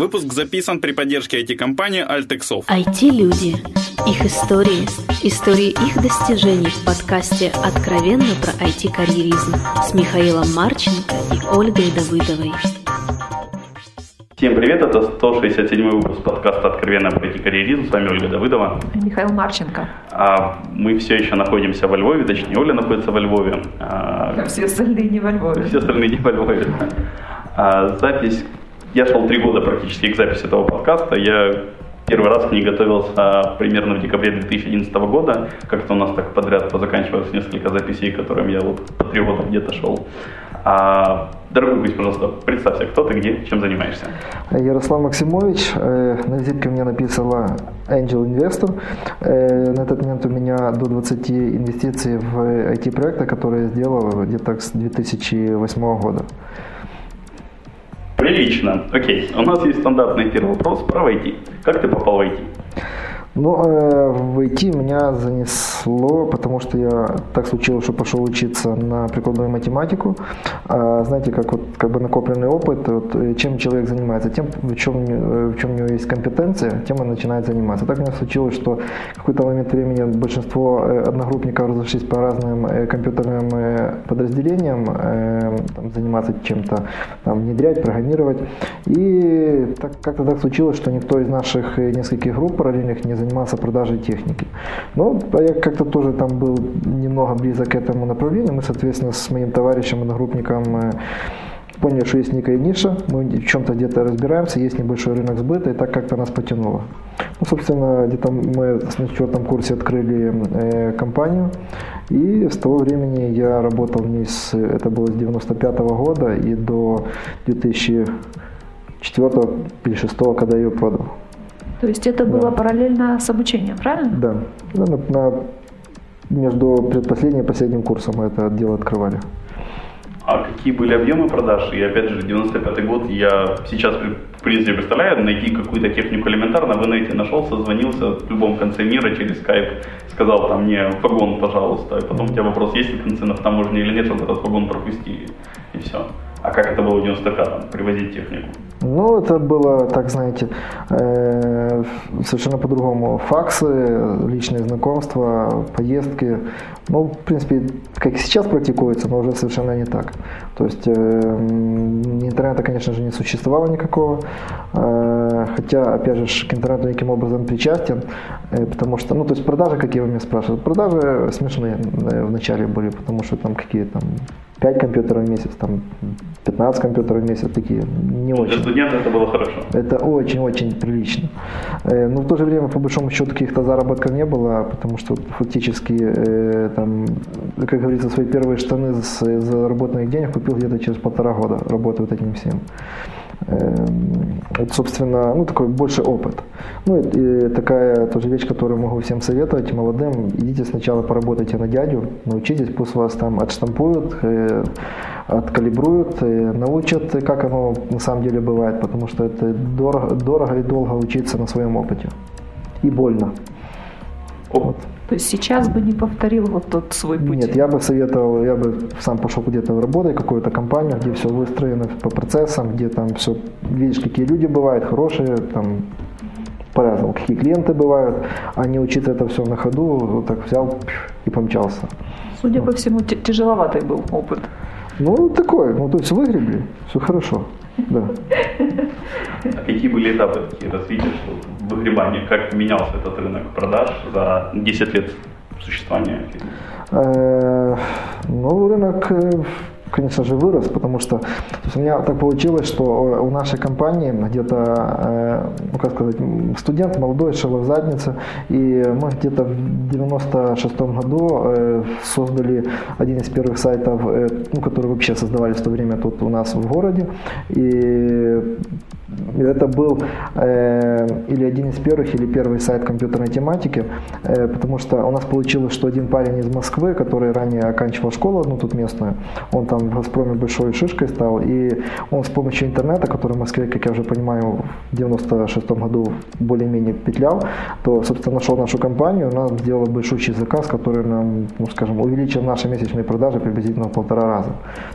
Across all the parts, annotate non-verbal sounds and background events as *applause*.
Выпуск записан при поддержке IT-компании Altexov. IT-люди. Их истории. Истории их достижений в подкасте «Откровенно про IT-карьеризм» с Михаилом Марченко и Ольгой Давыдовой. Всем привет, это 167 выпуск подкаста «Откровенно про IT-карьеризм». С вами Ольга Давыдова. Михаил Марченко. А мы все еще находимся во Львове, точнее Оля находится во Львове. А все остальные не во Львове. Все остальные не во Львове. А запись я шел три года практически к записи этого подкаста. Я первый раз к ней готовился примерно в декабре 2011 года. Как-то у нас так подряд позаканчивалось несколько записей, которым я вот по три года где-то шел. А, дорогой гость, пожалуйста, представься, кто ты, где, чем занимаешься? Ярослав Максимович. Э, на визитке у меня написано Angel Investor. Э, на этот момент у меня до 20 инвестиций в IT-проекты, которые я сделал где-то с 2008 года. Прилично. Окей. У нас есть стандартный первый вопрос про IT. Как ты попал в IT? Ну, э, в IT меня занесло, потому что я так случилось, что пошел учиться на прикладную математику. А, знаете, как вот как бы накопленный опыт, вот, э, чем человек занимается, тем, в чем, э, в чем у него есть компетенция, тем он начинает заниматься. Так у меня случилось, что в какой-то момент времени большинство э, одногруппников разошлись по разным компьютерным подразделениям, там, заниматься чем-то, там, внедрять, программировать. И так, как-то так случилось, что никто из наших нескольких групп параллельных не занимался продажей техники. Но я как-то тоже там был немного близок к этому направлению. Мы, соответственно, с моим товарищем, одногруппником э, поняли, что есть некая ниша, мы в чем-то где-то разбираемся, есть небольшой рынок сбыта, и так как-то нас потянуло. Ну, собственно, где-то мы на четвертом курсе открыли э, компанию, и с того времени я работал в ней, с, это было с 95 -го года и до 2004 или 2006, когда я ее продал. То есть это да. было параллельно с обучением, правильно? Да. Ну, на, на, между предпоследним и последним курсом мы это дело открывали. А какие были объемы продаж? И опять же, 95 год, я сейчас в принципе представляю, найти какую-то технику элементарно, вы найти нашел, созвонился в любом конце мира через Skype, сказал там мне вагон, пожалуйста, и потом у тебя вопрос, есть ли концы на таможне или нет, чтобы этот вагон пропустили, и все. А как это было в 95-м, привозить технику? Ну, это было, так знаете, э, совершенно по-другому. Факсы, личные знакомства, поездки. Ну, в принципе, как сейчас практикуется, но уже совершенно не так. То есть э, интернета, конечно же, не существовало никакого. Э, хотя, опять же, к интернету никаким образом причастен. Э, потому что, ну, то есть продажи, какие вы меня спрашивают, продажи смешные вначале были, потому что там какие там 5 компьютеров в месяц, там 15 компьютеров в месяц, такие не очень. Для студента это было хорошо. Это очень-очень прилично. Но в то же время, по большому счету, каких-то заработков не было, потому что фактически, там, как говорится, свои первые штаны с заработанных денег купил где-то через полтора года работы вот этим всем. Эм, это, собственно, ну, такой больше опыт. Ну, и, и такая тоже вещь, которую могу всем советовать, молодым, идите сначала поработайте на дядю, научитесь, пусть вас там отштампуют, э, откалибруют, э, научат, как оно на самом деле бывает, потому что это дорого, дорого и долго учиться на своем опыте. И больно. Вот. То есть сейчас бы не повторил вот тот свой путь? Нет, я бы советовал, я бы сам пошел где-то работать, какую-то компанию, где все выстроено по процессам, где там все, видишь, какие люди бывают, хорошие, там по-разному, какие клиенты бывают, а не учиться это все на ходу, вот так взял и помчался. Судя вот. по всему, тяжеловатый был опыт. Ну, такой, ну, то есть выгребли, все хорошо, да. А какие были этапы развития, что выгребание, как менялся этот рынок продаж за 10 лет существования? Э, ну, рынок э, конечно же, вырос, потому что у меня так получилось, что у нашей компании где-то, э, ну как сказать, студент молодой шел в заднице, и мы где-то в 96 году э, создали один из первых сайтов, э, ну, которые вообще создавались в то время тут у нас в городе, и это был э, или один из первых, или первый сайт компьютерной тематики, э, потому что у нас получилось, что один парень из Москвы, который ранее оканчивал школу одну тут местную, он там в Газпроме большой шишкой стал, и он с помощью интернета, который в Москве, как я уже понимаю, в 96 году более-менее петлял, то, собственно, нашел нашу компанию, у нас сделал большущий заказ, который нам, ну, скажем, увеличил наши месячные продажи приблизительно в полтора раза.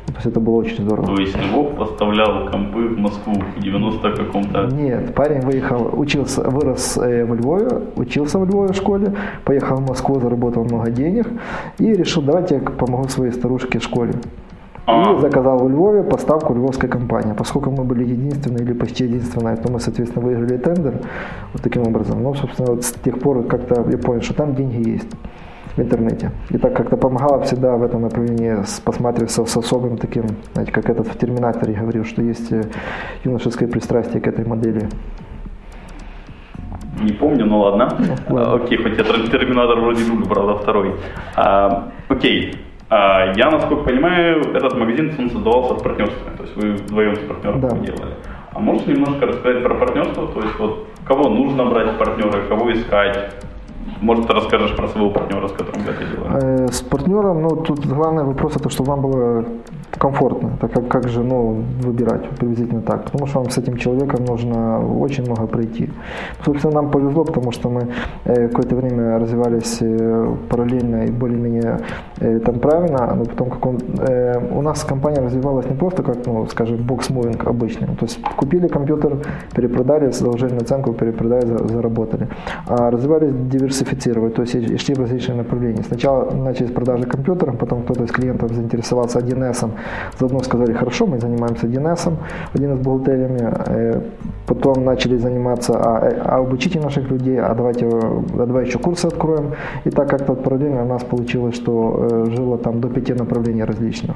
То есть это было очень здорово. То есть Львов поставлял компы в Москву в 90 как каком-то? Нет, парень выехал, учился, вырос э, во Львове, учился в Львове в школе, поехал в Москву, заработал много денег и решил, давайте я помогу своей старушке в школе. А. И заказал в Львове поставку львовской компании. Поскольку мы были единственные или почти единственные, то мы, соответственно, выиграли тендер вот таким образом. Ну, собственно, вот с тех пор как-то я понял, что там деньги есть в интернете. И так как-то помогало всегда в этом направлении посматриваться с особым таким, знаете, как этот в «Терминаторе» говорил, что есть э, юношеское пристрастие к этой модели. Не помню, ну ладно. ладно. А, Окей, хоть я Тер- Терминатор вроде люблю, правда, второй. А, окей. А, я, насколько понимаю, этот магазин он создавался в партнерстве. То есть вы вдвоем с партнером Да. делали. А можешь немножко рассказать про партнерство? То есть вот кого нужно брать в партнеры, кого искать? Может, ты расскажешь про своего партнера, с которым это делали? Э, С партнером, ну, тут главный вопрос это, чтобы вам было комфортно. Так как, как же, ну, выбирать приблизительно так. Потому что вам с этим человеком нужно очень много пройти. Собственно, нам повезло, потому что мы э, какое-то время развивались э, параллельно и более-менее там правильно, но потом как он, у нас компания развивалась не просто как, ну, скажем, box moving обычный. То есть купили компьютер, перепродали, заложили наценку, перепродали, за- заработали. А развивались диверсифицировать, то есть шли в различные направления. Сначала начали с продажи компьютеров, потом кто-то из клиентов заинтересовался 1С, заодно сказали, хорошо, мы занимаемся 1С, 1С бухгалтериями, Э, потом начали заниматься, а, э, а обучите наших людей, а давайте, а давай еще курсы откроем. И так как-то параллельно у нас получилось, что э, жило там до пяти направлений различных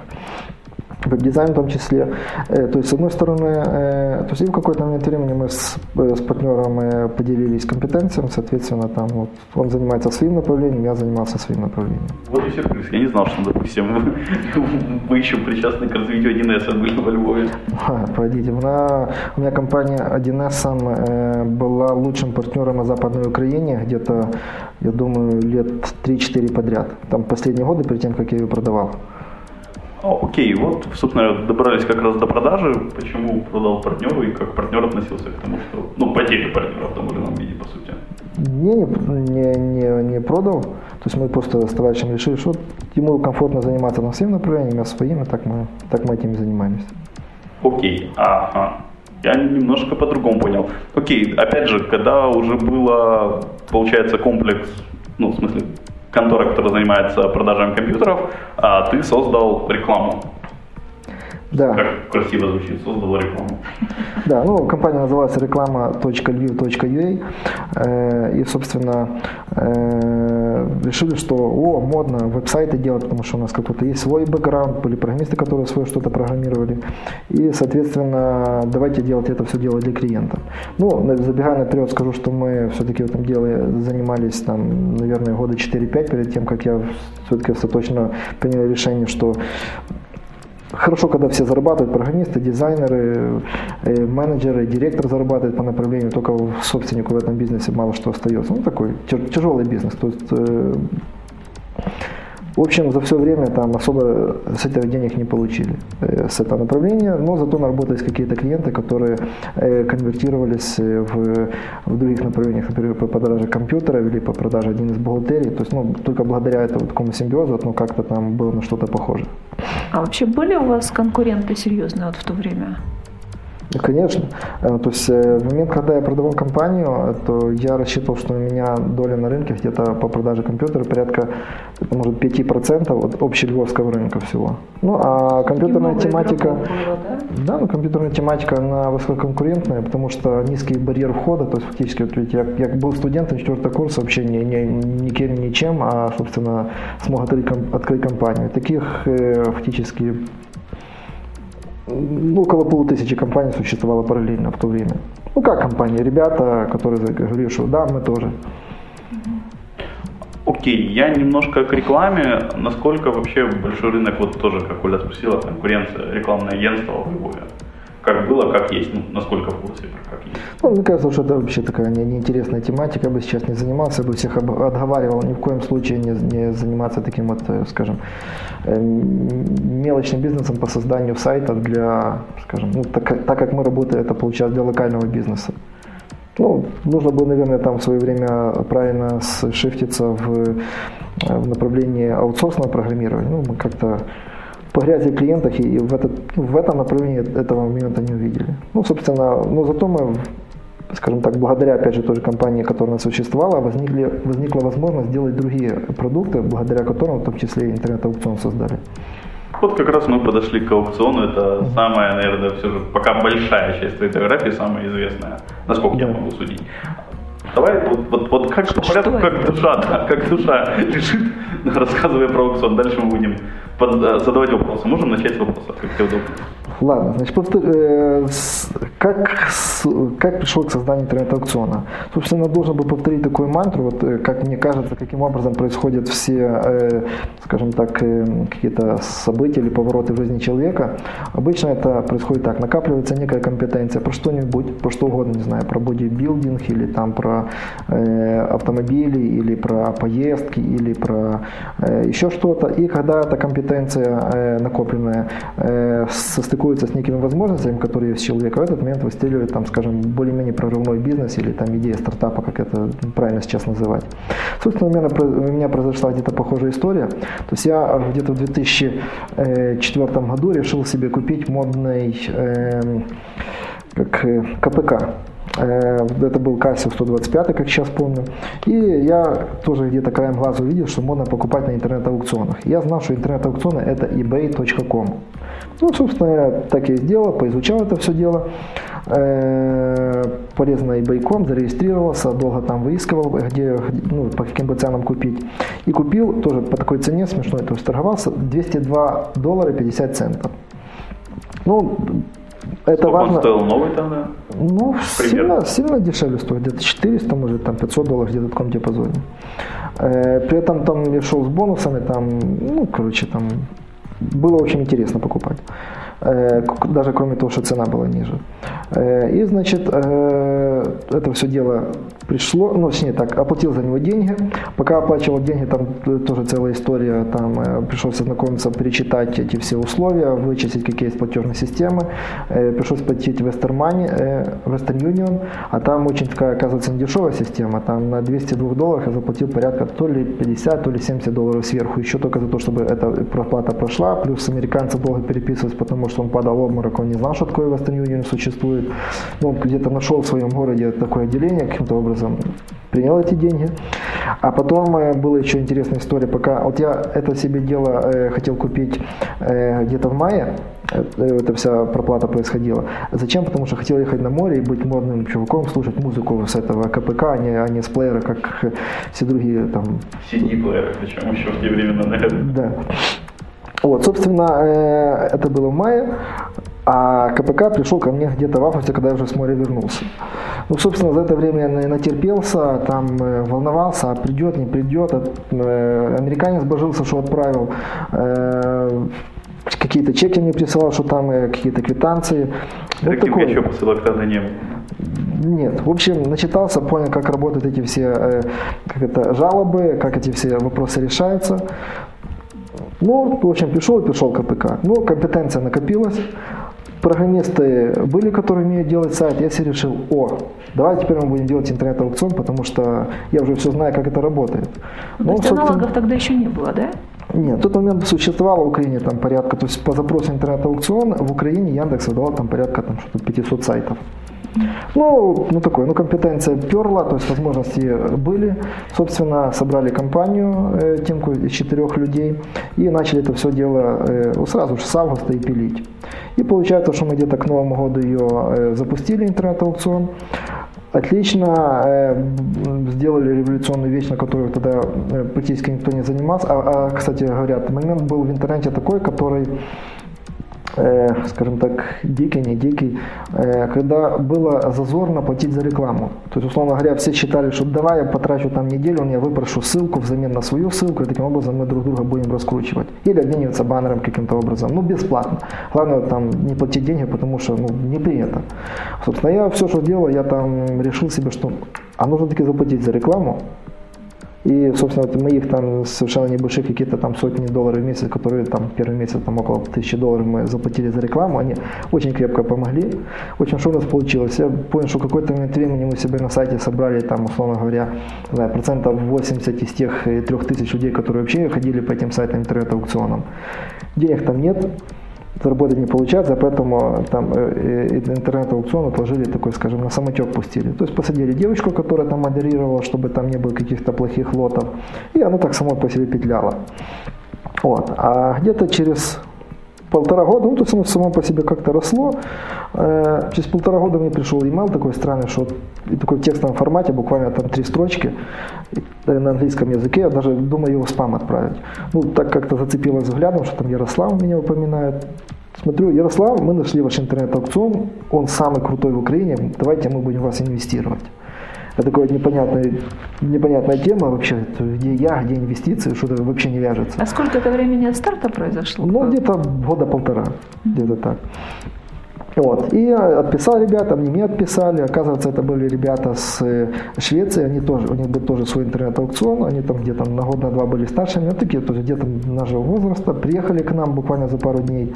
веб-дизайн в том числе. Э, То есть, с одной стороны, э, то есть и в какой-то момент времени мы с, э, с партнером поделились компетенциями, соответственно, там вот он занимается своим направлением, я занимался своим направлением. Вот и сюрприз. Я не знал, что, допустим, *laughs* вы, еще причастны к развитию 1С были во Львове. А, Погодите, она, у меня компания 1С э, была лучшим партнером на Западной Украине где-то, я думаю, лет 3-4 подряд. Там последние годы, перед тем, как я ее продавал. А, Окей, вот, собственно, добрались как раз до продажи. Почему продал партнеру и как партнер относился к тому, что... Ну, потери партнера в том или ином виде, по сути. Не, не, не, не продал. То есть мы просто с товарищем решили, что ему комфортно заниматься на своим направлением, я своим, и так мы, так мы этим и занимаемся. Окей, ага. Я немножко по-другому понял. Окей, опять же, когда уже было, получается, комплекс, ну, в смысле, контора, которая занимается продажами компьютеров, а ты создал рекламу. Да. Как красиво звучит, создал рекламу. Да, ну, компания называется реклама.lviv.ua э, и, собственно, э, решили, что, о, модно веб-сайты делать, потому что у нас какой-то есть свой бэкграунд, были программисты, которые свое что-то программировали, и, соответственно, давайте делать это все дело для клиента. Ну, забегая наперед, скажу, что мы все-таки в этом деле занимались, там, наверное, года 4-5 перед тем, как я все-таки остаточно принял решение, что Хорошо, когда все зарабатывают, программисты, дизайнеры, э, менеджеры, директор зарабатывает по направлению, только собственнику в этом бизнесе мало что остается. Ну, такой тя- тяжелый бизнес. То есть, э, в общем, за все время там особо с этого денег не получили, э, с этого направления, но зато наработались какие-то клиенты, которые э, конвертировались э, в, в других направлениях, например, по продаже компьютера или по продаже один из бухгалтерий. То есть, ну, только благодаря этому такому симбиозу, ну, как-то там было на что-то похоже. А вообще были у вас конкуренты серьезные вот в то время? Конечно. Э, То есть э, в момент, когда я продавал компанию, то я рассчитывал, что у меня доля на рынке где-то по продаже компьютера порядка, может, 5% от общельвовского рынка всего. Ну, а компьютерная тематика... было, да? Да, ну компьютерная тематика, она высококонкурентная, потому что низкий барьер входа, то есть фактически, вот видите, я, я был студентом четвертого курса, вообще не, не, никем, ничем, а, собственно, смог открыть, открыть компанию. Таких э, фактически около полутысячи компаний существовало параллельно в то время. Ну, как компании? Ребята, которые говорили, что да, мы тоже. Окей, я немножко к рекламе. Насколько вообще большой рынок, вот тоже, как Оля спросила, конкуренция, рекламное агентство в Львове? Как было, как есть, ну, насколько в курсе, про как есть. Ну, мне кажется, что это вообще такая не- неинтересная тематика. Я бы сейчас не занимался, я бы всех об- отговаривал ни в коем случае не, не заниматься таким вот, э, скажем, э, мелочным бизнесом по созданию сайтов для, скажем, ну, так, так как мы работаем, это получается для локального бизнеса. Ну, нужно было, наверное, там в свое время правильно шифтиться в, э, в направлении аутсорсного программирования. Ну, мы как-то по грязи клиентах и в, этот, в этом направлении этого момента не увидели. Ну, собственно, но зато мы скажем так, благодаря, опять же, той же компании, которая существовала, возникли, возникла возможность сделать другие продукты, благодаря которым, в том числе, интернет-аукцион создали. Вот как раз мы подошли к аукциону. Это самая, наверное, все же пока большая часть твоей биографии, самая известная, насколько я могу судить. Давай, вот, вот, вот как по порядку, как душа, да, как душа *laughs* лежит, рассказывая про аукцион. Дальше мы будем под, э, задавать вопросы. Можем начать с вопросов, как тебе удобно. Ладно, значит, повтор, э, с, как, с, как пришел к созданию интернет-аукциона? Собственно, должен был повторить такую мантру, вот, э, как мне кажется, каким образом происходят все, э, скажем так, э, какие-то события или повороты в жизни человека. Обычно это происходит так, накапливается некая компетенция про что-нибудь, про что угодно, не знаю, про бодибилдинг или там про э, автомобили, или про поездки, или про э, еще что-то. И когда эта компетенция э, накопленная э, состыкуется стыкуется с некими возможностями, которые есть у человека, в этот момент выстреливает, там, скажем, более-менее прорывной бизнес или там идея стартапа, как это правильно сейчас называть. Собственно, у меня, у меня произошла где-то похожая история. То есть я где-то в 2004 году решил себе купить модный э, как КПК. Э, это был Casio 125, как сейчас помню. И я тоже где-то краем глаза увидел, что можно покупать на интернет-аукционах. Я знал, что интернет-аукционы это ebay.com. Ну, собственно, я так и сделал, поизучал это все дело. Э, полез на eBay.com, зарегистрировался, долго там выискивал, где, ну, по каким бы ценам купить. И купил тоже по такой цене, смешной, то есть торговался 202 доллара 50 центов. Ну, это Сколько важно. он стоил новый тогда? Ну, сильно, сильно дешевле стоит, где-то 400, может, там 500 долларов где-то в таком диапазоне. Э, при этом там я шел с бонусами, там, ну, короче, там было очень интересно покупать. Э, даже кроме того, что цена была ниже. Э, и, значит, э, это все дело пришло, ну, точнее так, оплатил за него деньги. Пока оплачивал деньги, там тоже целая история, там пришлось ознакомиться, перечитать эти все условия, вычислить, какие есть платежные системы. Пришлось платить Western Money, Western Union, а там очень такая, оказывается, недешевая система. Там на 202 долларов я заплатил порядка то ли 50, то ли 70 долларов сверху, еще только за то, чтобы эта проплата прошла. Плюс американцы долго переписывались, потому что он падал в обморок, он не знал, что такое Western Union существует. Ну, он где-то нашел в своем городе такое отделение, каким-то образом принял эти деньги. А потом э, была еще интересная история, пока вот я это себе дело э, хотел купить э, где-то в мае, э, эта вся проплата происходила. Зачем? Потому что хотел ехать на море и быть модным чуваком, слушать музыку с этого КПК, а не, а не с плеера, как все другие там. CD-плееры, причем еще в те времена, наверное. Да. Вот, собственно, э, это было в мае, а КПК пришел ко мне где-то в августе, когда я уже с моря вернулся. Ну, собственно, за это время я натерпелся, там э, волновался, а придет, не придет. Э, американец божился, что отправил какие-то чеки мне присылал, что там какие-то квитанции. Вот такое. еще посылок тогда не было. Нет. В общем, начитался, понял, как работают эти все как это, жалобы, как эти все вопросы решаются. Ну, в общем, пришел и пришел КПК. Ну, компетенция накопилась. Программисты были, которые умеют делать сайт. Я себе решил, о, давай теперь мы будем делать интернет-аукцион, потому что я уже все знаю, как это работает. Ну, то есть собственно... аналогов тогда еще не было, да? Нет, в тот момент существовало в Украине там порядка, то есть по запросу интернет-аукцион в Украине Яндекс выдавал там порядка там что-то 500 сайтов. Ну, ну такое, ну компетенция перла, то есть возможности были. Собственно, собрали компанию э, Тимку из четырех людей и начали это все дело э, сразу же с августа и пилить. И получается, что мы где-то к Новому году ее э, запустили, интернет-аукцион. Отлично, э, сделали революционную вещь, на которую тогда э, практически никто не занимался. А, а, кстати говоря, момент был в интернете такой, который Э, скажем так, дикий, не дикий, э, когда было зазорно платить за рекламу. То есть, условно говоря, все считали, что давай я потрачу там неделю, я выпрошу ссылку взамен на свою ссылку, и таким образом мы друг друга будем раскручивать. Или обмениваться баннером каким-то образом, ну, бесплатно. Главное там не платить деньги, потому что ну, не принято. Собственно, я все, что делал, я там решил себе, что а нужно таки заплатить за рекламу, И, собственно, вот моих там совершенно небольших какие-то там сотни долларов в месяц, которые там первый месяц там около тысячи долларов мы заплатили за рекламу, они очень крепко помогли. Очень что у нас получилось. Я понял, что какой-то момент времени мы себе на сайте собрали там, условно говоря, знаю, процентов 80 из тех э, трех тысяч людей, которые вообще ходили по этим сайтам интернет-аукционам. Денег там нет, заработать не получается, поэтому там э, э, интернет-аукцион отложили такой, скажем, на самотек пустили. То есть посадили девочку, которая там модерировала, чтобы там не было каких-то плохих лотов, и она так само по себе петляла. Вот. А где-то через полтора года, ну, то есть само по себе как-то росло. Э, через полтора года мне пришел email такой странный, что и такой в текстовом формате, буквально там три строчки на английском языке, я даже думаю его в спам отправить. Ну, так как-то зацепилось взглядом, что там Ярослав меня упоминает. Смотрю, Ярослав, мы нашли ваш интернет-аукцион, он самый крутой в Украине, давайте мы будем вас инвестировать. Это такая непонятная, непонятная тема вообще, где я, где инвестиции, что-то вообще не вяжется. А сколько это времени от старта произошло? Ну, где-то года полтора, где-то так. Вот. И отписал ребята, они мне отписали. Оказывается, это были ребята с э, Швеции, они тоже, у них был тоже свой интернет-аукцион, они там где-то на год, на два были старше, но такие тоже где-то нашего возраста, приехали к нам буквально за пару дней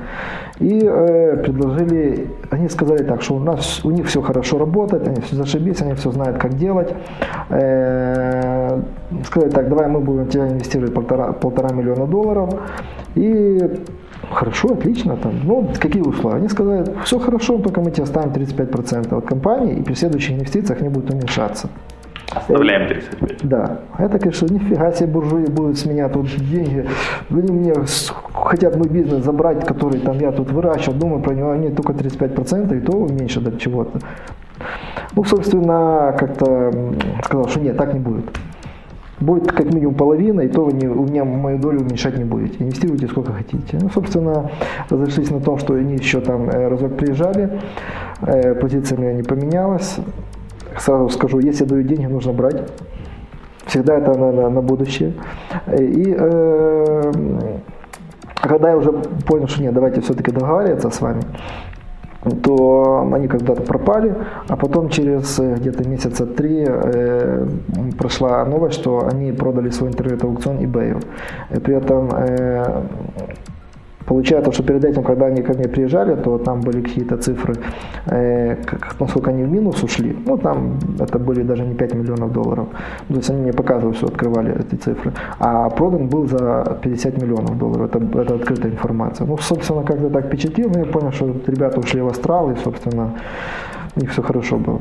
и э, предложили, они сказали так, что у нас, у них все хорошо работает, они все зашибись, они все знают, как делать. Э, сказали так, давай мы будем тебя инвестировать полтора, полтора миллиона долларов и Хорошо, отлично. Там. Ну, какие условия? Они сказали, все хорошо, только мы тебе оставим 35% от компании, и при следующих инвестициях они будут уменьшаться. Оставляем 35. Да. Это, конечно, нифига себе буржуи будут с меня тут деньги. Они мне хотят мой бизнес забрать, который там я тут выращивал, думаю про него, они только 35%, и то уменьшат до чего-то. Ну, собственно, как-то сказал, что нет, так не будет будет как минимум половина, и то вы не, у меня мою долю уменьшать не будете. Инвестируйте сколько хотите. Ну, собственно, разошлись на том, что они еще там э, разок приезжали, э, позиция меня не поменялась. Сразу скажу, если дают деньги, нужно брать. Всегда это на, на, на будущее. И э, когда я уже понял, что нет, давайте все-таки договариваться с вами, то они когда-то пропали, а потом через э, где-то месяца три э, прошла новость, что они продали свой интернет-аукцион eBay. При этом э, Получается, что перед этим, когда они ко мне приезжали, то там были какие-то цифры, э, насколько они в минус ушли. Ну, там это были даже не 5 миллионов долларов. То есть они мне показывали, что открывали эти цифры. А продан был за 50 миллионов долларов. Это, это открытая информация. Ну, собственно, как-то так впечатлил, но я понял, что ребята ушли в астрал, и, собственно, них все хорошо было.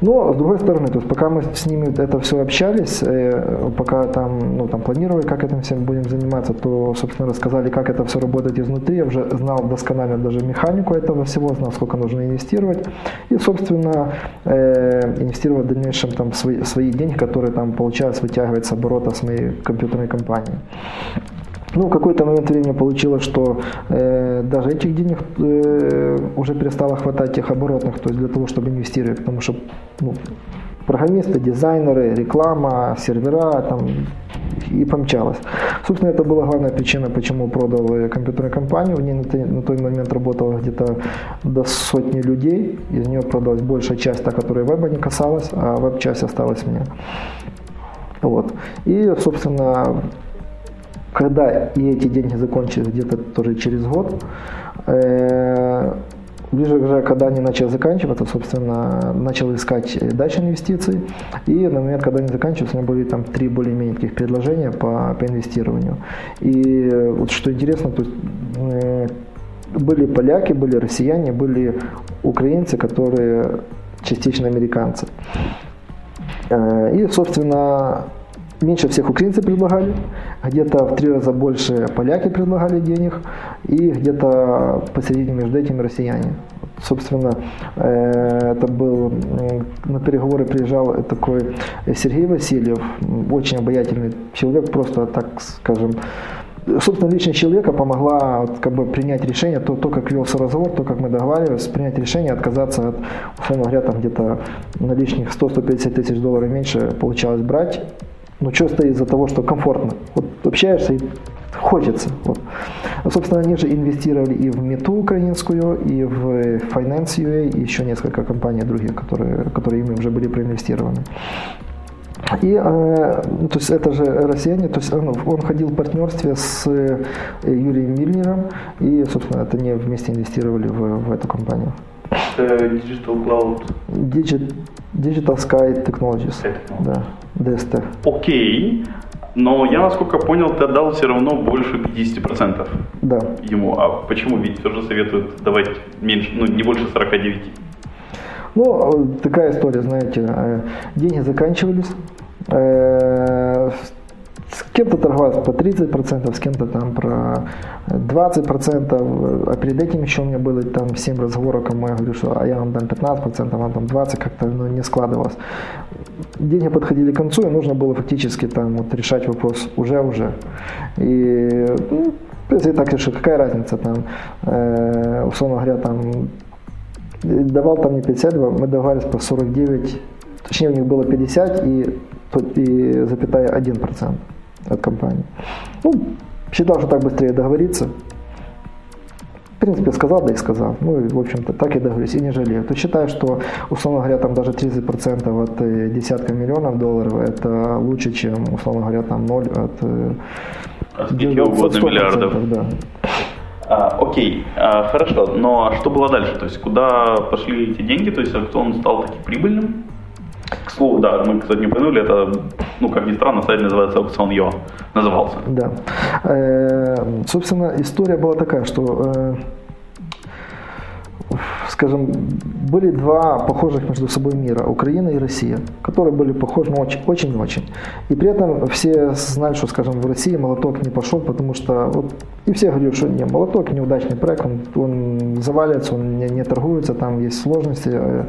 Но, с другой стороны, то есть пока мы с ними это все общались, э, пока там, ну, там планировали, как этим всем будем заниматься, то, собственно, рассказали, как это все работает изнутри. Я уже знал досконально даже механику этого всего, знал, сколько нужно инвестировать. И, собственно, э, инвестировать в дальнейшем там свои, свои деньги, которые там получалось вытягивать с оборота с моей компьютерной компании. Ну, в какой-то момент времени получилось, что э, даже этих денег э, уже перестало хватать тех оборотных, то есть для того, чтобы инвестировать, потому что ну, программисты, дизайнеры, реклама, сервера там и помчалось. Собственно, это была главная причина, почему продал компьютерную компанию. В ней на, на тот момент работало где-то до сотни людей. Из нее продалась большая часть, та, которая веба не касалась, а веб-часть осталась мне. Вот. И, собственно, когда и эти деньги закончились где-то тоже через год, э, ближе уже, когда они начали заканчиваться, собственно, начал искать дальше инвестиций. И на момент, когда они заканчиваются, у меня были там три более-менее таких предложения по, по инвестированию. И вот что интересно, то есть, э, были поляки, были россияне, были украинцы, которые частично американцы. Э, и, собственно, меньше всех украинцы предлагали, где-то в три раза больше поляки предлагали денег, и где-то посередине между этими россияне. Собственно, э, это был, на переговоры приезжал такой Сергей Васильев, очень обаятельный человек, просто, так скажем, собственно, личность человека помогла как бы, принять решение, то, то, как велся разговор, то, как мы договаривались, принять решение, отказаться от, условно говоря, там где-то на лишних 100-150 тысяч долларов меньше получалось брать, ну, просто из-за того, что комфортно. Вот общаешься и хочется. Вот. А, собственно, они же инвестировали и в Мету украинскую, и в Finance.ua, и еще несколько компаний других, которые, которые им уже были проинвестированы. И, э, ну, то есть это же россияне, то есть он, он ходил в партнерстве с э, Юрием Мильнером, и, собственно, это они вместе инвестировали в, в эту компанию. Это Digital Cloud. Digit, Digital Sky Technologies. Да, DST. Окей, но я, насколько понял, ты отдал все равно больше 50% Да. ему. А почему? Ведь все же советуют давать меньше, ну, не больше 49. Ну, э, такая история, знаете, э, деньги заканчивались, э, кем-то торговался по 30%, с кем-то там про 20%, а перед этим еще у меня было там 7 разговоров, кому я говорю, что а я вам дам 15%, а вам там 20%, как-то ну, не складывалось. Деньги подходили к концу, и нужно было фактически там вот решать вопрос уже-уже. И ну, если так решил, какая разница там, э, условно говоря, там давал там не 52, мы договаривались по 49, точнее у них было 50 и, и запятая 1% от компании. Ну, считал, что так быстрее договориться. В принципе, сказал, да и сказал. Ну, и, в общем-то, так и договорились, и не жалею. То считаю, что, условно говоря, там даже 30% от э, десятка миллионов долларов, это лучше, чем, условно говоря, там 0 от... э, От скольки 900, угодно 100%, миллиардов. Да. А, окей, а, хорошо, но что было дальше? То есть куда пошли эти деньги? То есть аукцион стал таки прибыльным? К слову, да, мы, кстати, не упомянули, это, ну, как ни странно, сайт называется аукцион.io, назывался. Да. Э, Собственно, история была такая, что, э, скажем, были два похожих между собой мира, Украина и Россия, которые были похожи, очень- очень-очень. И при этом все знали, что, скажем, в России молоток не пошел, потому что вот, и все говорили, что не, молоток неудачный проект, он, он заваливается, он не, не торгуется, там есть сложности, э,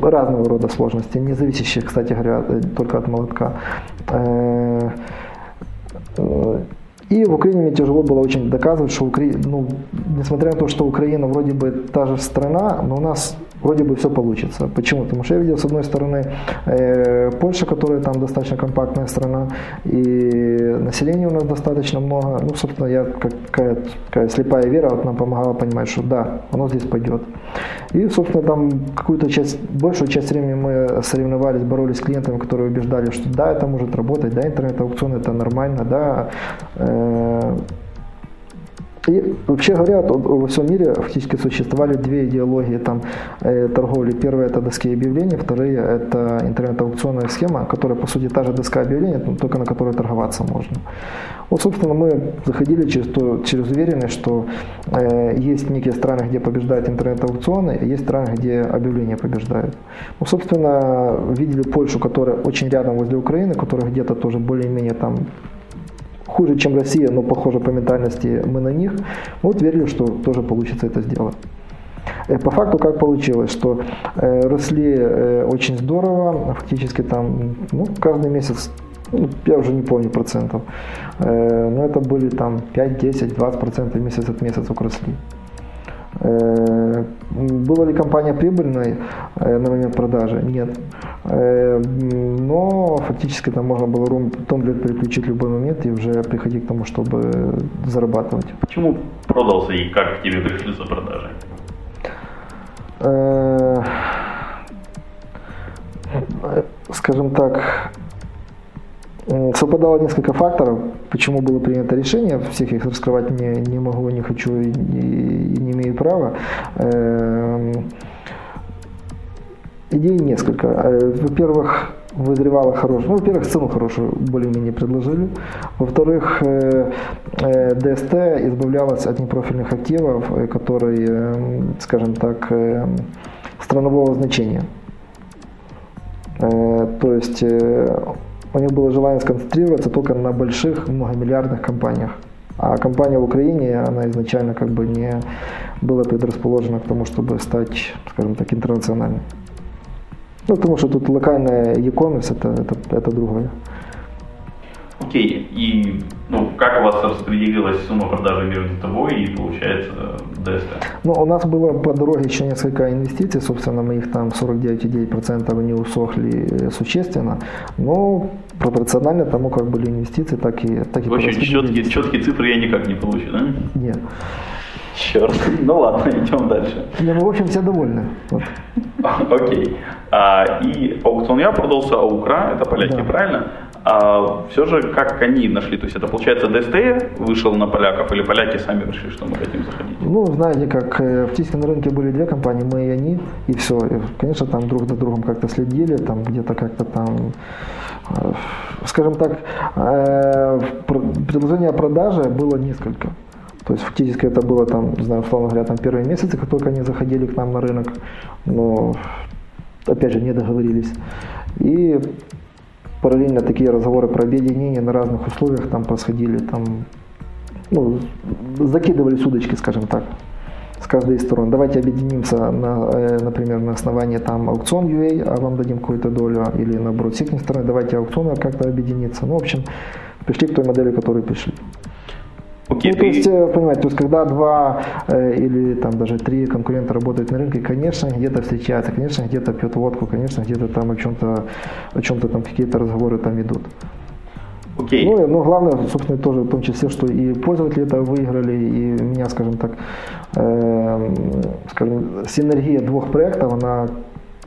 разного рода сложности, не зависящие, кстати говоря, э, только от молотка. И в Украине мне тяжело было очень доказывать, что Украина, ну, несмотря на то, что Украина вроде бы та же страна, но у нас вроде бы все получится. Почему? Потому что я видел, с одной стороны, э, Польша, которая там достаточно компактная страна, и населения у нас достаточно много. Ну, собственно, я как такая, такая слепая вера вот нам помогала понимать, что да, оно здесь пойдет. И, собственно, там какую-то часть, большую часть времени мы соревновались, боролись с клиентами, которые убеждали, что да, это может работать, да, интернет-аукцион это нормально, да, э, и вообще говоря, во всем мире фактически существовали две идеологии там, э, торговли. Первая это доски объявлений, вторые это интернет-аукционная схема, которая по сути та же доска объявлений, только на которой торговаться можно. Вот, собственно, мы заходили через, то, через уверенность, что э, есть некие страны, где побеждают интернет-аукционы, есть страны, где объявления побеждают. Ну, собственно, видели Польшу, которая очень рядом возле Украины, которая где-то тоже более-менее там хуже, чем Россия, но похоже по ментальности мы на них, мы вот верили, что тоже получится это сделать. Э, По факту как получилось, что э, росли э, очень здорово, фактически там, ну, каждый месяц, ну, я уже не помню процентов, но это были там 5, 10, 20 процентов месяц от месяца росли. Э, Была ли компания прибыльной э, на момент продажи? Нет. Э, Но фактически там можно было рум- тумблер переключить в любой момент и уже приходить к тому, чтобы зарабатывать. Почему продался и как к тебе пришли за продажей? Э, Скажем так, совпадало несколько факторов, почему было принято решение. Всех их раскрывать не, не могу, не хочу и, и не имею права. Эм, Идей несколько. Э, Во-первых, вызревала хорошая, ну, во-первых, цену хорошую более-менее предложили. Во-вторых, э, э, ДСТ избавлялась от непрофильных активов, э, которые, э, скажем так, э, странового значения. Э, То есть э, у них было желание сконцентрироваться только на больших многомиллиардных компаниях. А компания в Украине, она изначально как бы не была предрасположена к тому, чтобы стать, скажем так, интернациональной. Ну, потому что тут локальная e-commerce это, это, это другое. Окей, и ну, как у вас распределилась сумма продажи между тобой и, получается, ДСТ? Ну, у нас было по дороге еще несколько инвестиций, собственно, мы их там 49,9% они усохли э, существенно, но пропорционально тому, как были инвестиции, так и, так и Очень пораспределились. четкие, четкие цифры я никак не получу, да? Нет. Черт. *laughs* Ну ладно, идем дальше. Не, ну, в общем, все довольны. Вот. *laughs* Окей. А, и аукцион я продался, а Укра, это поляки, Да. правильно? А все же, как они нашли? То есть это получается ДСТ вышел на поляков или поляки сами решили, что мы хотим заходить? Ну, знаете, как э, в Тиське на рынке были две компании, мы и они, и все. И, конечно, там друг за другом как-то следили, там где-то как-то там, э, скажем так, э, пр- предложение о продаже было несколько. То есть фактически это было там, не знаю, условно говоря, там первые месяцы, как только они заходили к нам на рынок, но опять же не договорились. И параллельно такие разговоры про объединение на разных условиях там происходили, там ну, закидывались удочки, скажем так, с каждой из сторон. Давайте объединимся, на, э, например, на основании там аукцион UA, а вам дадим какую-то долю, или наоборот, с их стороны, давайте аукционы как-то объединиться. Ну, в общем, пришли к той модели, к которой пришли. Окей, Ну, то есть, э, понимаете, то есть, когда два э, или там даже три конкурента работают на рынке, конечно, где-то встречаются, конечно, где-то пьют водку, конечно, где-то там о чем-то, о чем-то там какие-то разговоры там идут. окей. Ну, и- ну, главное, собственно, тоже в том числе, что и пользователи это выиграли, и меня, скажем так, эм, скажем, синергия двух проектов, она,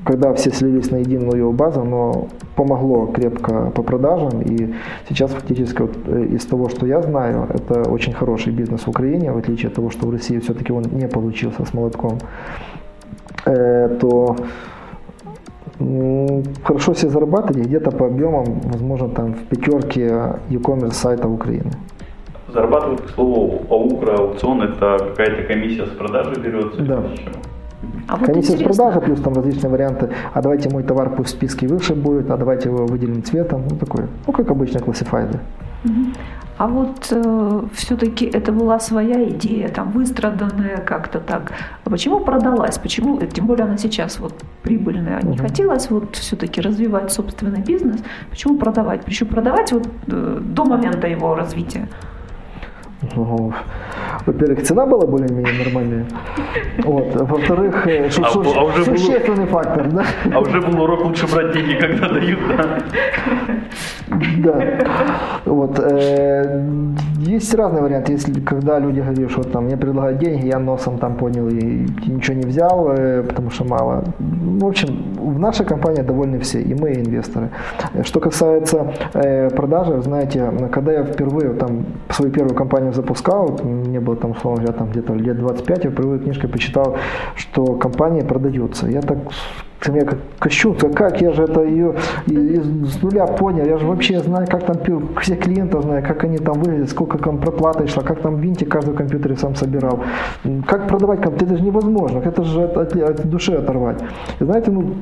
когда все слились на единую базу, но помогло крепко по продажам, и сейчас фактически вот, э, из того, что я знаю, это очень хороший бизнес в Украине, в отличие от того, что в России все-таки он не получился с молотком, э, то хорошо себе зарабатывали, где-то по объемам, возможно, там в пятерке e-commerce сайтов Украины. Зарабатывают, к слову, аукра, аукцион, это какая-то комиссия с продажи берется? или Да. чего? А вот Комиссия с интересно, продажи, плюс там различные варианты, а давайте мой товар пусть в списке выше будет, а давайте его выделим цветом, ну такое, ну как обычно классифайды. А вот все-таки это была своя идея, там выстраданная как-то так. А почему продалась? Почему, тем более она сейчас вот прибыльная, не Мгм. хотелось вот все-таки развивать собственный бизнес? Почему продавать? Причем продавать вот э, до момента его развития. Ну, во-первых, цена была более-менее нормальная. Вот. Во-вторых, э, шу- А шу- у- а уже существенный фактор, да? А уже был урок лучше брать деньги, когда дают, да? Да. Вот. э, Есть разные варианты. Если когда люди говорят, что там мне предлагают деньги, я носом там понял и ничего не взял, э, потому что мало. В общем, в нашей компании довольны все, и мы, и инвесторы. Что касается э, продажи, знаете, когда я впервые там свою первую компанию запускал, вот мне было там, условно говоря, там где-то лет 25, я впервые книжкой почитал, что компания продается. Я так ты меня как кощунство, как я же это ее с нуля понял, я же вообще знаю, как там пил, всех клиентов знаю, как они там выглядят, сколько там проплата шла, как там винтик каждый в компьютере сам собирал. Как продавать компьютер, это же невозможно, это же от, от- от души оторвать. И знаете, ну,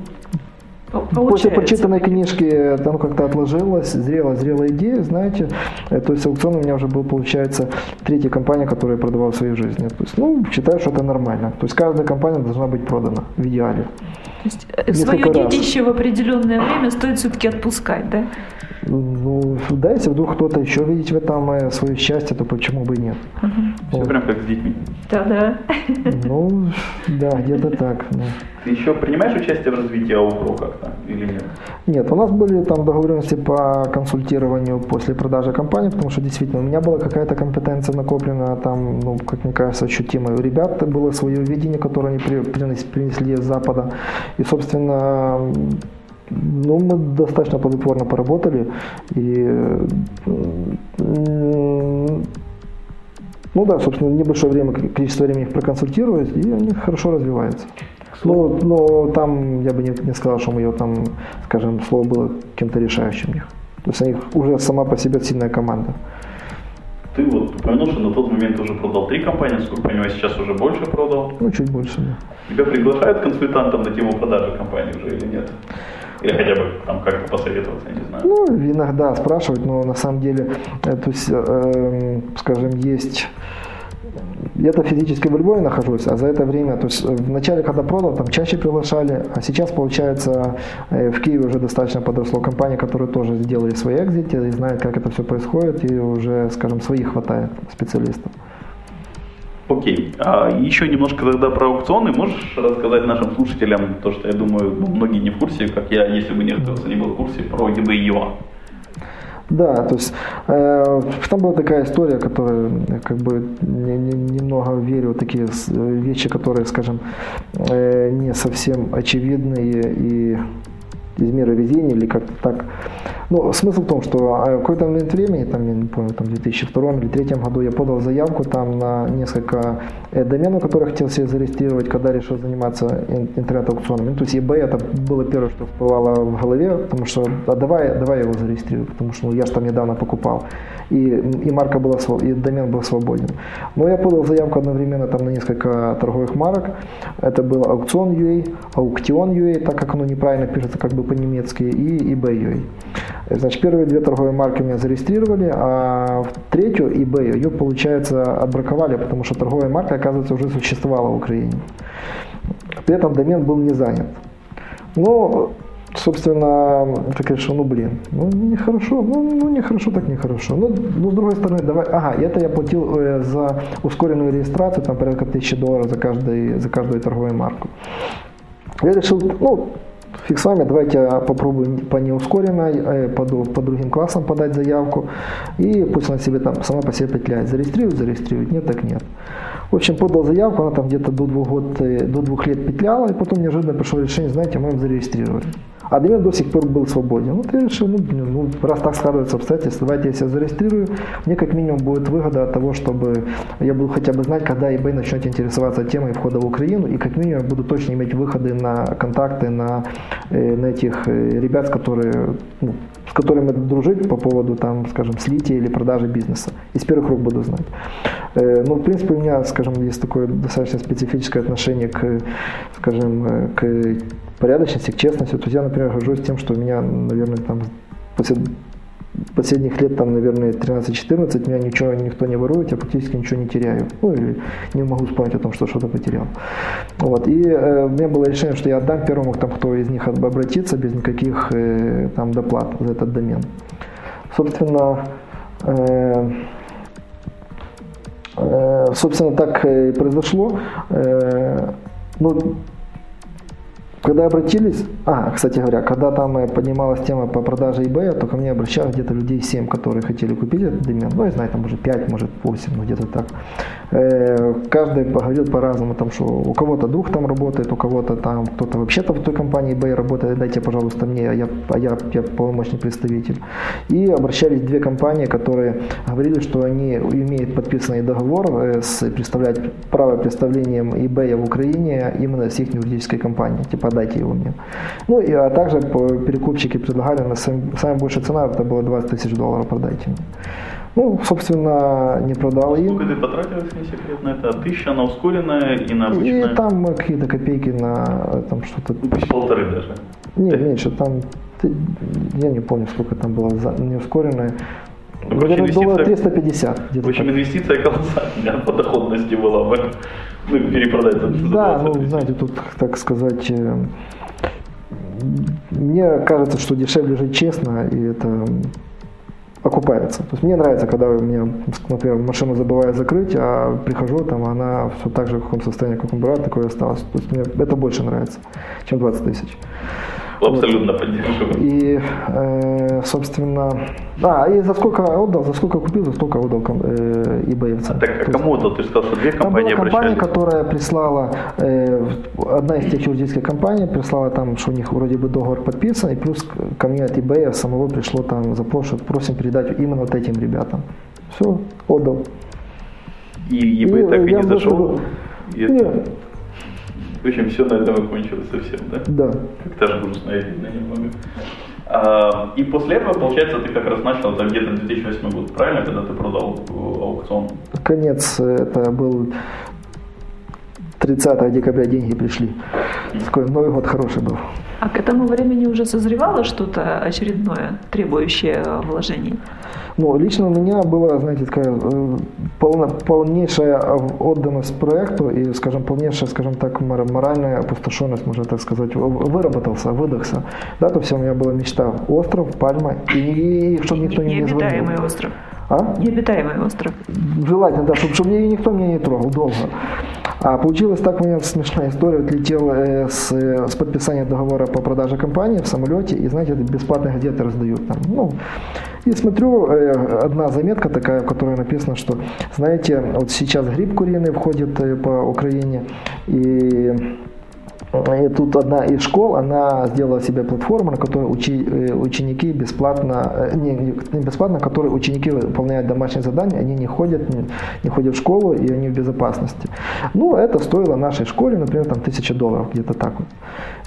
По- После получается. прочитанной книжки ну, как-то отложилось, зрела, зрела идея, знаете. Э, То есть аукцион у меня уже был, получается, третья компания, которую я продавал в своей жизни. То есть, ну, считаю, что это нормально. То есть каждая компания должна быть продана в идеале. То есть, э, Несколько свое раз. детище в определенное время стоит все-таки отпускать, да? Ну, да, если вдруг кто-то еще видит в этом э, свое счастье, то почему бы и нет? Все Вот. прям как с детьми. Да-да. Ну, да, где-то так. да. Ты еще принимаешь участие в развитии аукро как-то или нет? Нет, у нас были там договоренности по консультированию после продажи компании, потому что действительно у меня была какая-то компетенция накоплена, там, ну, как мне кажется, ощутимая. У ребят было свое видение, которое они при- принес- принесли с Запада. И, собственно, ну, мы достаточно плодотворно поработали. И, ну да, собственно, небольшое время, количество времени их проконсультировать, и они хорошо развиваются. Ну, но там я бы не, не сказал, что мое там, скажем, слово было кем-то решающим в них. То есть у них уже сама по себе сильная команда. Ты вот упомянул, что на тот момент уже продал три компании, сколько понимаю, сейчас уже больше продал. Ну, чуть больше. Да. Тебя приглашают консультантом на тему продажи компании уже или нет? Или хотя бы там как-то посоветоваться, я не знаю. Ну, иногда спрашивают, но на самом деле, э, то есть, э, скажем, есть я-то физически в Львове нахожусь, а за это время, то есть в начале, когда продал, там чаще приглашали, а сейчас, получается, э, в Киеве уже достаточно подросло компаний, которые тоже сделали свои экзиты и знают, как это все происходит, и уже, скажем, своих хватает специалистов. Окей. А еще немножко тогда про аукционы. Можешь рассказать нашим слушателям то, что я думаю, ну, многие не в курсе, как я, если бы не не был в курсе, про eBay.ua? Да, то есть э, там была такая история, которая как бы не, не, немного верю, такие вещи, которые, скажем, э, не совсем очевидные и из мира везения или как-то так. Ну, смысл в том, что а, в какой-то момент времени, там, я не помню, там, в 2002 или 2003 году я подал заявку там на несколько э, доменов, которые хотел себе зарегистрировать, когда решил заниматься интернет-аукционами. Ну, то есть eBay это было первое, что всплывало в голове, потому что а давай, давай его зарегистрирую, потому что ну, я же там недавно покупал. И, и марка была, и домен был свободен. Но я подал заявку одновременно там на несколько торговых марок. Это был аукцион.ua, аукцион.ua, так как оно неправильно пишется как бы по-немецки, и eBay.ua. Значит, первые две торговые марки меня зарегистрировали, а в третью eBay ее, получается, отбраковали, потому что торговая марка, оказывается, уже существовала в Украине. При этом домен был не занят. Ну, собственно, так решил, ну блин, ну нехорошо, ну, ну нехорошо, так нехорошо. Ну, ну, с другой стороны, давай, ага, это я платил э, за ускоренную регистрацию, там порядка тысячи долларов за, каждый, за каждую торговую марку. Я решил, ну, фиг с вами, давайте попробуем по неускоренной, э, по, по другим классам подать заявку, и пусть она себе там сама по себе петляет. Зарегистрирует, зарегистрирует, нет, так нет. В общем, подал заявку, она там где-то до двух, год, э, до двух лет петляла, и потом неожиданно пришло решение, знаете, мы им зарегистрировали. А домен до сих пор был свободен. Вот я решил, ну, ну, раз так складываются обстоятельства, давайте я себя зарегистрирую. Мне как минимум будет выгода от того, чтобы я буду хотя бы знать, когда eBay начнет интересоваться темой входа в Украину, и как минимум я буду точно иметь выходы на контакты на, э, на этих э, ребят, которые, ну, с которыми дружить по поводу, там, скажем, слития или продажи бизнеса. Из первых рук буду знать. Э, ну, в принципе, у меня, скажем, есть такое достаточно специфическое отношение к, скажем, к порядочности, к честности. Есть я, например, горжусь тем, что у меня, наверное, там после последних лет, там, наверное, 13-14, меня ничего никто не ворует, я практически ничего не теряю. Ну, или не могу вспомнить о том, что что-то потерял. Вот. И э, у меня было решение, что я отдам первому, там, кто из них обратится, без никаких э, там доплат за этот домен. Собственно, э, э, собственно, так и произошло. Э, ну, когда обратились, а, кстати говоря, когда там поднималась тема по продаже eBay, то ко мне обращалось где-то людей 7, которые хотели купить этот домен. Ну, я знаю, там уже 5, может 8, ну где-то так. Каждый поговорил по-разному, там, что у кого-то друг там работает, у кого-то там, кто-то вообще-то в той компании eBay работает, дайте, пожалуйста, мне, а я, а я, я полномочный представитель. И обращались две компании, которые говорили, что они имеют подписанный договор э, с представлять право представлением eBay в Украине именно с их юридической компанией, типа продайте его мне. Ну, и, а также перекупщики предлагали, на сам, самая большая цена это было 20 тысяч долларов продайте мне. Ну, собственно, не продал им. Сколько ты потратил, если не секрет, на это? Тысяча на ускоренное и на обычное? И там какие-то копейки на там что-то... Ну, полторы даже. Нет, меньше, там, я не помню, сколько там было за неускоренное. Ну, Наверное, доллар 350. В общем, так. инвестиция колоссальная по доходности была бы. Ну, перепродать за Да, ну, знаете, тут, так сказать, э, мне кажется, что дешевле жить честно, и это окупается. То есть мне нравится, когда у меня, например, машину забываю закрыть, а прихожу, там она все так же в каком состоянии, как была, такое осталось. То есть мне это больше нравится, чем 20 тысяч. Абсолютно вот. поддерживаю. И, э, собственно, а, и за сколько отдал, за сколько купил, за сколько отдал э, eBay. А так а кому отдал? Ты сказал, что две компании Там была компания, которая прислала, э, одна из тех юридических компаний прислала там, что у них вроде бы договор подписан, и плюс ко мне от eBay самого пришло там запрос, что просим передать именно вот этим ребятам. Все, отдал. И eBay и, так и не зашел? Нет. В общем, все на этом кончилось совсем, да? Да. Как-то же грустно видно немного. А, и после этого, получается, ты как раз начал, это где-то 2008 год, правильно, когда ты продал аукцион? Конец, это был 30 декабря деньги пришли. Такой Новый год хороший был. А к этому времени уже созревало что-то очередное, требующее вложений? Ну, лично у меня была, знаете, такая э, полна, полнейшая отданность проекту и, скажем, полнейшая, скажем так, моральная опустошенность, можно так сказать, выработался, выдохся. Да, то все, у меня была мечта. Остров, пальма, и, чтобы никто не, не звонил. Остров. А? Необитаемый остров. Желательно, да, чтобы, чтобы никто меня не трогал долго. А получилось так, у меня смешная история. Вот летел э, с, с подписания договора по продаже компании в самолете, и, знаете, бесплатные газеты раздают там. Ну, и смотрю, э, одна заметка такая, в которой написано, что, знаете, вот сейчас гриб куриный входит э, по Украине, и и тут одна из школ, она сделала себе платформу, на которой учи, э, ученики бесплатно, э, не, не бесплатно, которые ученики выполняют домашние задания, они не ходят, не, не ходят в школу и они в безопасности. Ну, это стоило нашей школе, например, там тысяча долларов, где-то так вот.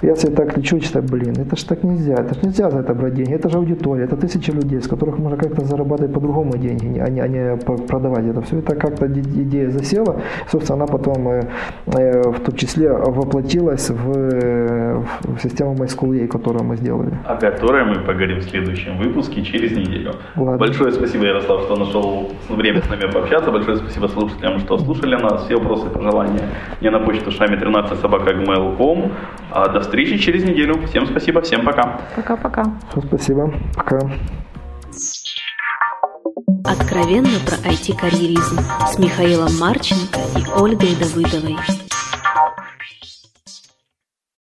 Я себе так лечу и считаю, блин, это же так нельзя, это же нельзя за это брать деньги, это же аудитория, это тысячи людей, с которых можно как-то зарабатывать по-другому деньги, а не, а не продавать это все. Это как-то идея засела, собственно, она потом э, в том числе воплотилась в, в систему MySchool, которую мы сделали. О которой мы поговорим в следующем выпуске через неделю. Ладно. Большое спасибо, Ярослав, что нашел время с нами пообщаться. Большое спасибо слушателям, что слушали нас. Все вопросы, пожелания мне на почту шами 13 собака gmail.com. А до встречи через неделю. Всем спасибо, всем пока. Пока-пока. Спасибо. Пока. Откровенно про IT-карьеризм с Михаилом Марченко и Ольгой Давыдовой.